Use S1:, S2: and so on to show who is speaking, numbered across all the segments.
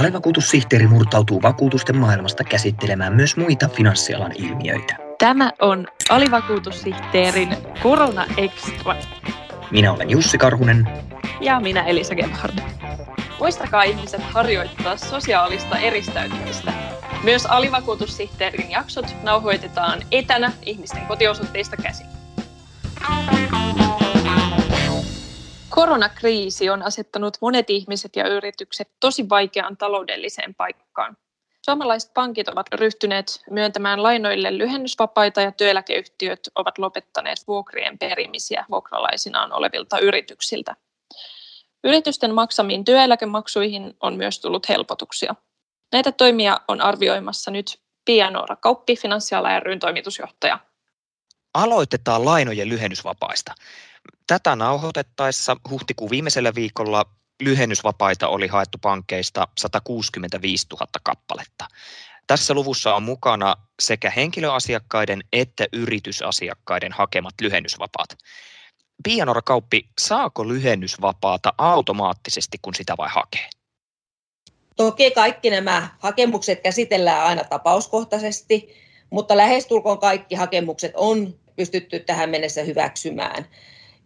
S1: Alivakuutussihteeri murtautuu vakuutusten maailmasta käsittelemään myös muita finanssialan ilmiöitä.
S2: Tämä on alivakuutussihteerin Korona Extra.
S1: Minä olen Jussi Karhunen.
S2: Ja minä Elisa Gebhard. Muistakaa ihmiset harjoittaa sosiaalista eristäytymistä. Myös alivakuutussihteerin jaksot nauhoitetaan etänä ihmisten kotiosoitteista käsin. Koronakriisi on asettanut monet ihmiset ja yritykset tosi vaikeaan taloudelliseen paikkaan. Suomalaiset pankit ovat ryhtyneet myöntämään lainoille lyhennysvapaita ja työeläkeyhtiöt ovat lopettaneet vuokrien perimisiä vuokralaisinaan olevilta yrityksiltä. Yritysten maksamiin työeläkemaksuihin on myös tullut helpotuksia. Näitä toimia on arvioimassa nyt Pia Noora Kauppi, Finanssiala ryn toimitusjohtaja.
S3: Aloitetaan lainojen lyhennysvapaista. Tätä nauhoitettaessa huhtikuun viimeisellä viikolla lyhennysvapaita oli haettu pankkeista 165 000 kappaletta. Tässä luvussa on mukana sekä henkilöasiakkaiden että yritysasiakkaiden hakemat lyhennysvapaat. Pianora Kauppi, saako lyhennysvapaata automaattisesti, kun sitä vai hakee?
S4: Toki kaikki nämä hakemukset käsitellään aina tapauskohtaisesti, mutta lähestulkoon kaikki hakemukset on pystytty tähän mennessä hyväksymään.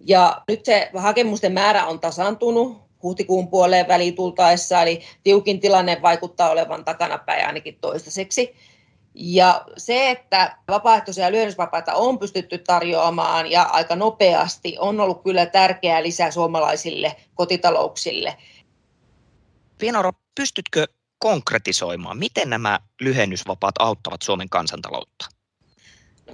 S4: Ja nyt se hakemusten määrä on tasantunut huhtikuun puoleen väliin tultaessa, eli tiukin tilanne vaikuttaa olevan takanapäin ainakin toistaiseksi. Ja se, että vapaaehtoisia lyhennysvapaita on pystytty tarjoamaan ja aika nopeasti, on ollut kyllä tärkeää lisää suomalaisille kotitalouksille.
S3: Pienoro, pystytkö konkretisoimaan, miten nämä lyhennysvapaat auttavat Suomen kansantaloutta?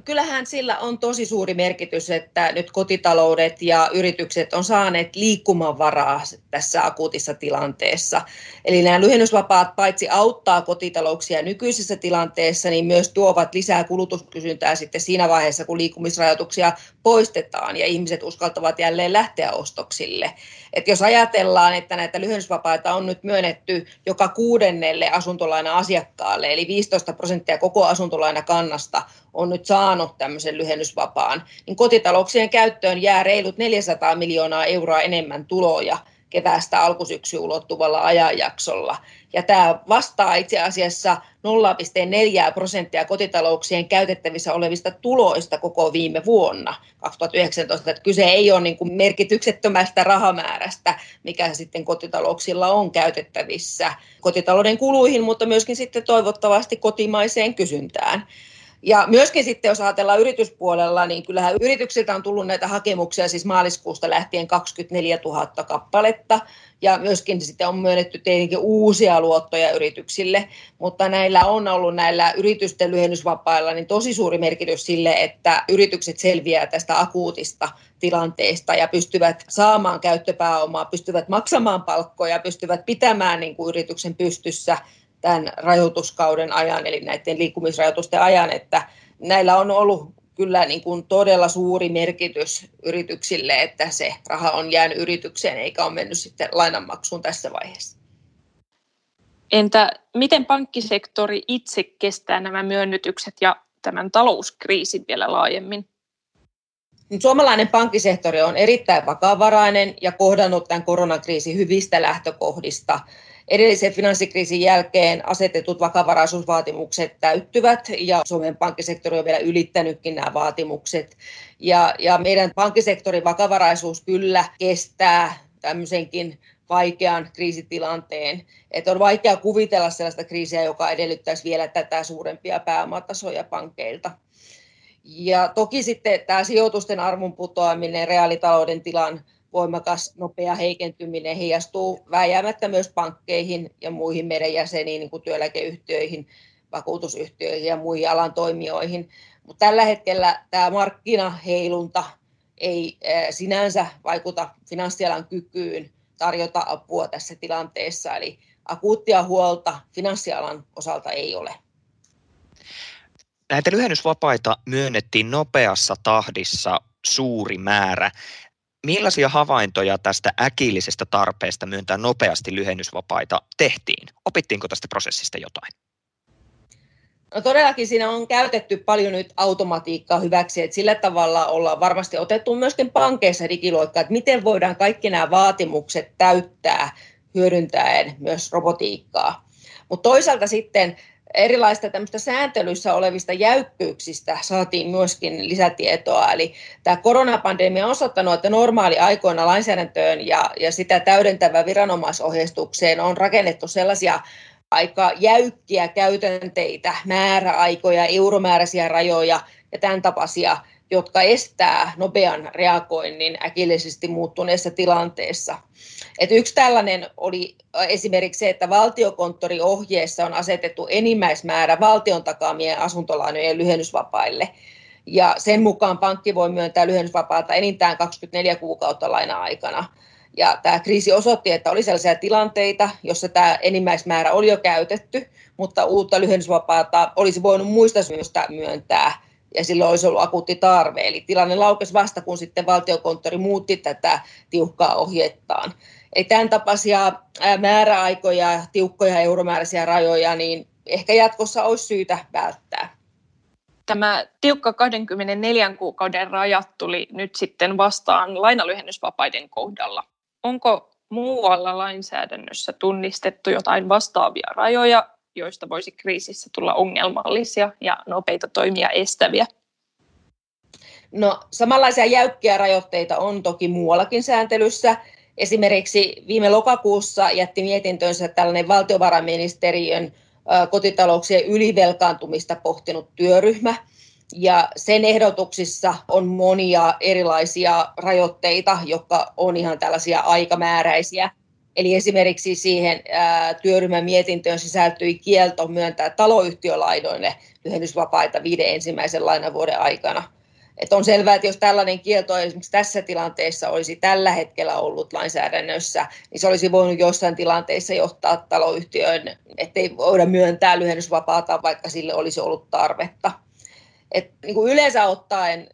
S4: Kyllähän sillä on tosi suuri merkitys, että nyt kotitaloudet ja yritykset on saaneet liikkumavaraa tässä akuutissa tilanteessa. Eli nämä lyhennysvapaat paitsi auttaa kotitalouksia nykyisessä tilanteessa, niin myös tuovat lisää kulutuskysyntää sitten siinä vaiheessa, kun liikkumisrajoituksia poistetaan ja ihmiset uskaltavat jälleen lähteä ostoksille. Et jos ajatellaan, että näitä lyhennysvapaita on nyt myönnetty joka kuudennelle asuntolaina-asiakkaalle, eli 15 prosenttia koko asuntolainakannasta on nyt saanut tämmöisen lyhennysvapaan, niin kotitalouksien käyttöön jää reilut 400 miljoonaa euroa enemmän tuloja keväästä alkusyksyyn ulottuvalla ajanjaksolla. Ja tämä vastaa itse asiassa 0,4 prosenttia kotitalouksien käytettävissä olevista tuloista koko viime vuonna 2019. Että kyse ei ole niin kuin merkityksettömästä rahamäärästä, mikä sitten kotitalouksilla on käytettävissä kotitalouden kuluihin, mutta myöskin sitten toivottavasti kotimaiseen kysyntään. Ja myöskin sitten, jos ajatellaan yrityspuolella, niin kyllähän yrityksiltä on tullut näitä hakemuksia siis maaliskuusta lähtien 24 000 kappaletta. Ja myöskin sitten on myönnetty tietenkin uusia luottoja yrityksille, mutta näillä on ollut näillä yritysten lyhennysvapailla niin tosi suuri merkitys sille, että yritykset selviää tästä akuutista tilanteesta ja pystyvät saamaan käyttöpääomaa, pystyvät maksamaan palkkoja, pystyvät pitämään niin kuin yrityksen pystyssä tämän rajoituskauden ajan, eli näiden liikkumisrajoitusten ajan, että näillä on ollut kyllä niin kuin todella suuri merkitys yrityksille, että se raha on jäänyt yritykseen eikä ole mennyt sitten lainanmaksuun tässä vaiheessa.
S2: Entä miten pankkisektori itse kestää nämä myönnytykset ja tämän talouskriisin vielä laajemmin?
S4: Suomalainen pankkisektori on erittäin vakavarainen ja kohdannut tämän koronakriisin hyvistä lähtökohdista edellisen finanssikriisin jälkeen asetetut vakavaraisuusvaatimukset täyttyvät ja Suomen pankkisektori on vielä ylittänytkin nämä vaatimukset. Ja, ja meidän pankkisektorin vakavaraisuus kyllä kestää tämmöisenkin vaikean kriisitilanteen. Että on vaikea kuvitella sellaista kriisiä, joka edellyttäisi vielä tätä suurempia pääomatasoja pankeilta. Ja toki sitten tämä sijoitusten arvon putoaminen, reaalitalouden tilan voimakas, nopea heikentyminen heijastuu vääjäämättä myös pankkeihin ja muihin meidän jäseniin, niin kuin työeläkeyhtiöihin, vakuutusyhtiöihin ja muihin alan toimijoihin. Mutta tällä hetkellä tämä markkinaheilunta ei sinänsä vaikuta finanssialan kykyyn tarjota apua tässä tilanteessa, eli akuuttia huolta finanssialan osalta ei ole.
S3: Näitä lyhennysvapaita myönnettiin nopeassa tahdissa suuri määrä. Millaisia havaintoja tästä äkillisestä tarpeesta myöntää nopeasti lyhennysvapaita tehtiin? Opittiinko tästä prosessista jotain?
S4: No todellakin siinä on käytetty paljon nyt automatiikkaa hyväksi, että sillä tavalla ollaan varmasti otettu myöskin pankeissa digiloikkaa, että miten voidaan kaikki nämä vaatimukset täyttää hyödyntäen myös robotiikkaa. Mutta toisaalta sitten erilaista tämmöistä sääntelyssä olevista jäykkyyksistä saatiin myöskin lisätietoa. Eli tämä koronapandemia on osoittanut, että normaali aikoina lainsäädäntöön ja, ja sitä täydentävään viranomaisohjeistukseen on rakennettu sellaisia aika jäykkiä käytänteitä, määräaikoja, euromääräisiä rajoja ja tämän tapaisia, jotka estää nopean reagoinnin äkillisesti muuttuneessa tilanteessa. Et yksi tällainen oli esimerkiksi se, että valtiokonttori ohjeessa on asetettu enimmäismäärä valtion takaamien asuntolainojen lyhennysvapaille. Ja sen mukaan pankki voi myöntää lyhennysvapaata enintään 24 kuukautta laina-aikana. Ja tämä kriisi osoitti, että oli sellaisia tilanteita, jossa tämä enimmäismäärä oli jo käytetty, mutta uutta lyhennysvapaata olisi voinut muista syistä myöntää ja silloin olisi ollut akuutti tarve. Eli tilanne laukesi vasta, kun sitten valtiokonttori muutti tätä tiukkaa ohjettaan. Ei tämän tapaisia määräaikoja, tiukkoja euromääräisiä rajoja, niin ehkä jatkossa olisi syytä välttää.
S2: Tämä tiukka 24 kuukauden raja tuli nyt sitten vastaan lainalyhennysvapaiden kohdalla. Onko muualla lainsäädännössä tunnistettu jotain vastaavia rajoja, joista voisi kriisissä tulla ongelmallisia ja nopeita toimia estäviä?
S4: No, samanlaisia jäykkiä rajoitteita on toki muuallakin sääntelyssä. Esimerkiksi viime lokakuussa jätti mietintönsä tällainen valtiovarainministeriön kotitalouksien ylivelkaantumista pohtinut työryhmä. Ja sen ehdotuksissa on monia erilaisia rajoitteita, jotka on ihan tällaisia aikamääräisiä. Eli esimerkiksi siihen ää, työryhmän mietintöön sisältyi kielto myöntää taloyhtiölainoille lyhennysvapaita viiden ensimmäisen lainavuoden aikana. Et on selvää, että jos tällainen kielto esimerkiksi tässä tilanteessa olisi tällä hetkellä ollut lainsäädännössä, niin se olisi voinut jossain tilanteissa johtaa taloyhtiöön, ettei voida myöntää lyhennysvapaata, vaikka sille olisi ollut tarvetta. Et niin kuin yleensä ottaen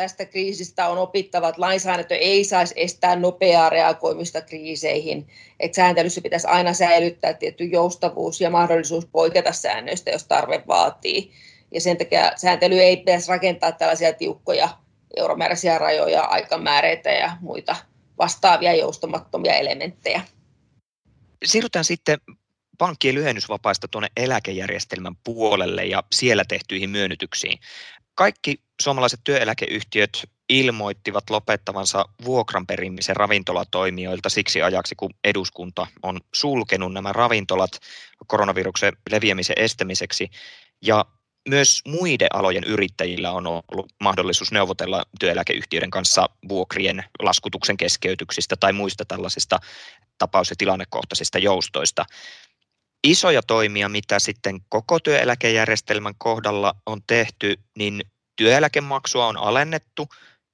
S4: tästä kriisistä on opittava, että lainsäädäntö ei saisi estää nopeaa reagoimista kriiseihin. Että sääntelyssä pitäisi aina säilyttää tietty joustavuus ja mahdollisuus poiketa säännöistä, jos tarve vaatii. Ja sen takia sääntely ei pitäisi rakentaa tällaisia tiukkoja euromääräisiä rajoja, aikamääreitä ja muita vastaavia joustamattomia elementtejä.
S3: Siirrytään sitten pankkien lyhennysvapaista tuonne eläkejärjestelmän puolelle ja siellä tehtyihin myönnytyksiin. Kaikki suomalaiset työeläkeyhtiöt ilmoittivat lopettavansa vuokran perimisen ravintolatoimijoilta siksi ajaksi, kun eduskunta on sulkenut nämä ravintolat koronaviruksen leviämisen estämiseksi. Ja myös muiden alojen yrittäjillä on ollut mahdollisuus neuvotella työeläkeyhtiöiden kanssa vuokrien laskutuksen keskeytyksistä tai muista tällaisista tapaus- ja tilannekohtaisista joustoista. Isoja toimia, mitä sitten koko työeläkejärjestelmän kohdalla on tehty, niin työeläkemaksua on alennettu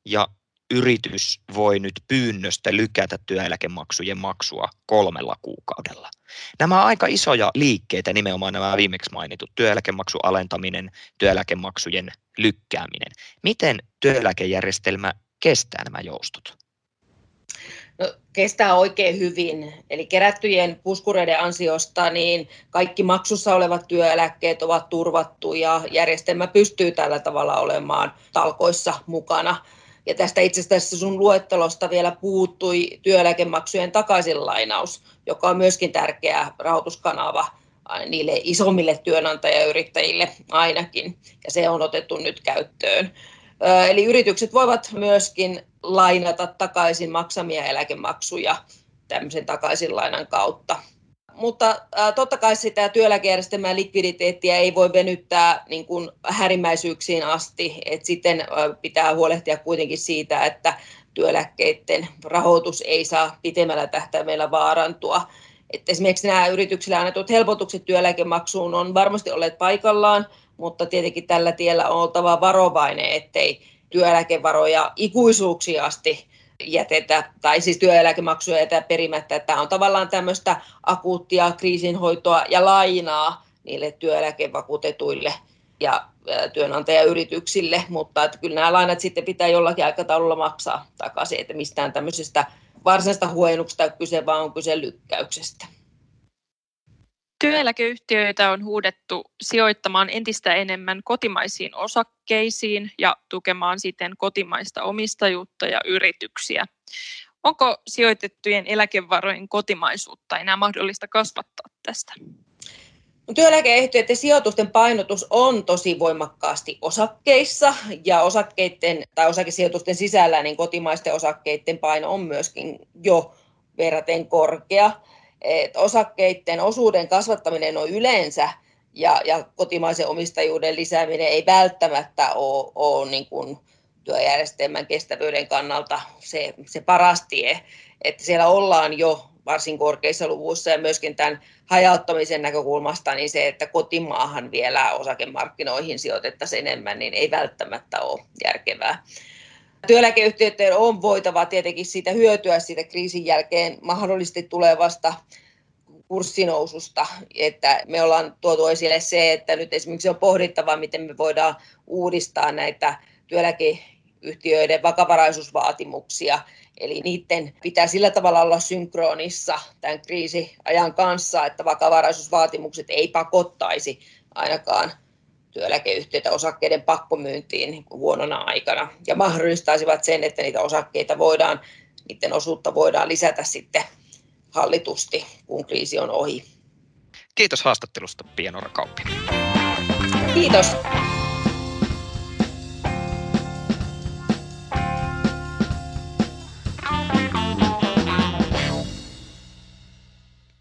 S3: ja yritys voi nyt pyynnöstä lykätä työeläkemaksujen maksua kolmella kuukaudella. Nämä aika isoja liikkeitä, nimenomaan nämä viimeksi mainitut, työeläkemaksu alentaminen, työeläkemaksujen lykkääminen. Miten työeläkejärjestelmä kestää nämä joustot?
S4: No, kestää oikein hyvin. Eli kerättyjen puskureiden ansiosta niin kaikki maksussa olevat työeläkkeet ovat turvattu ja järjestelmä pystyy tällä tavalla olemaan talkoissa mukana. Ja tästä itse asiassa sun luettelosta vielä puuttui työeläkemaksujen takaisinlainaus, joka on myöskin tärkeä rahoituskanava niille isommille työnantajayrittäjille ainakin, ja se on otettu nyt käyttöön. Eli yritykset voivat myöskin lainata takaisin maksamia eläkemaksuja tämmöisen takaisinlainan kautta. Mutta totta kai sitä työeläkejärjestelmää likviditeettiä ei voi venyttää niin kuin härimmäisyyksiin asti. Et sitten pitää huolehtia kuitenkin siitä, että työeläkkeiden rahoitus ei saa pitemmällä tähtäimellä vaarantua. Et esimerkiksi nämä yrityksille annetut helpotukset työeläkemaksuun on varmasti olleet paikallaan, mutta tietenkin tällä tiellä on oltava varovainen, ettei työeläkevaroja ikuisuuksiin asti jätetä, tai siis työeläkemaksuja jätetä perimättä. Tämä on tavallaan tämmöistä akuuttia kriisinhoitoa ja lainaa niille työeläkevakuutetuille ja työnantajayrityksille, mutta että kyllä nämä lainat sitten pitää jollakin aikataululla maksaa takaisin, että mistään tämmöisestä varsinaisesta huojennuksesta kyse, vaan on kyse lykkäyksestä.
S2: Työeläkeyhtiöitä on huudettu sijoittamaan entistä enemmän kotimaisiin osakkeisiin ja tukemaan siten kotimaista omistajuutta ja yrityksiä. Onko sijoitettujen eläkevarojen kotimaisuutta enää mahdollista kasvattaa tästä?
S4: No, työeläkeyhtiöiden sijoitusten painotus on tosi voimakkaasti osakkeissa ja osakkeiden tai osakesijoitusten sisällä niin kotimaisten osakkeiden paino on myöskin jo verraten korkea. Et osakkeiden osuuden kasvattaminen on yleensä ja, ja kotimaisen omistajuuden lisääminen ei välttämättä ole, ole niin kuin työjärjestelmän kestävyyden kannalta se, se paras tie. Että siellä ollaan jo varsin korkeissa luvuissa ja myöskin tämän hajauttamisen näkökulmasta niin se, että kotimaahan vielä osakemarkkinoihin sijoitettaisiin enemmän, niin ei välttämättä ole järkevää. Työeläkeyhtiöiden on voitava tietenkin siitä hyötyä siitä kriisin jälkeen mahdollisesti tulevasta kurssinoususta, että me ollaan tuotu esille se, että nyt esimerkiksi on pohdittava, miten me voidaan uudistaa näitä työeläkeyhtiöiden vakavaraisuusvaatimuksia, eli niiden pitää sillä tavalla olla synkronissa tämän kriisiajan kanssa, että vakavaraisuusvaatimukset ei pakottaisi ainakaan työeläkeyhtiöitä osakkeiden pakkomyyntiin huonona aikana ja mahdollistaisivat sen, että niitä osakkeita voidaan, niiden osuutta voidaan lisätä sitten hallitusti, kun kriisi on ohi.
S3: Kiitos haastattelusta, Pienora Kauppi.
S4: Kiitos.